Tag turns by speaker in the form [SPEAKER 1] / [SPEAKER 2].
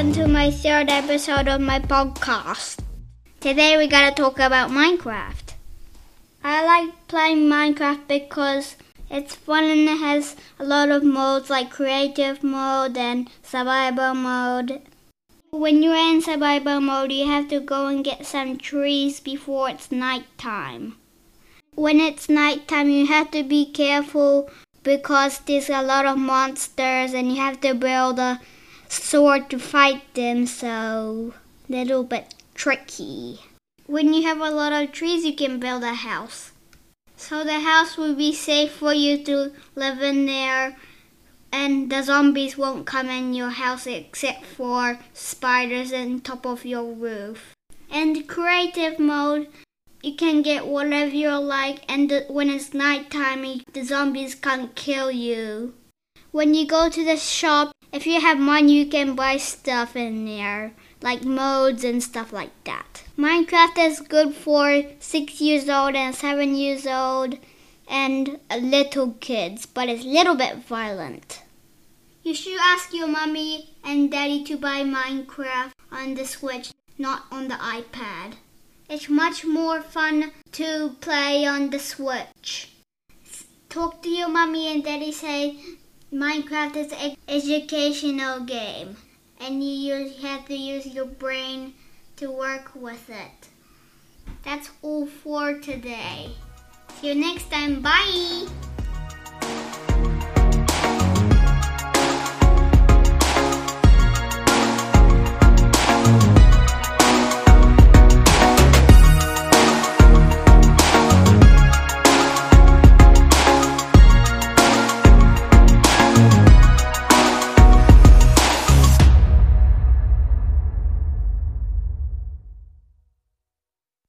[SPEAKER 1] third episode of my podcast. Today we gotta talk about Minecraft. I like playing Minecraft because it's fun and it has a lot of modes like creative mode and survival mode. When you're in survival mode, you have to go and get some trees before it's nighttime. When it's nighttime, you have to be careful because there's a lot of monsters and you have to build a sword to fight them, so little bit tricky. When you have a lot of trees, you can build a house. So the house will be safe for you to live in there and the zombies won't come in your house except for spiders on top of your roof. In creative mode, you can get whatever you like, and the, when it's nighttime, the zombies can't kill you. When you go to the shop, if you have money, you can buy stuff in there, like modes and stuff like that. Minecraft is good for 6 years old and 7 years old and little kids, but it's a little bit violent. You should ask your mommy and daddy to buy Minecraft on the Switch, not on the iPad. It's much more fun to play on the Switch. Talk to your mommy and daddy say Minecraft is an educational game and you use, have to use your brain to work with it. That's all for today. See you next time. Bye!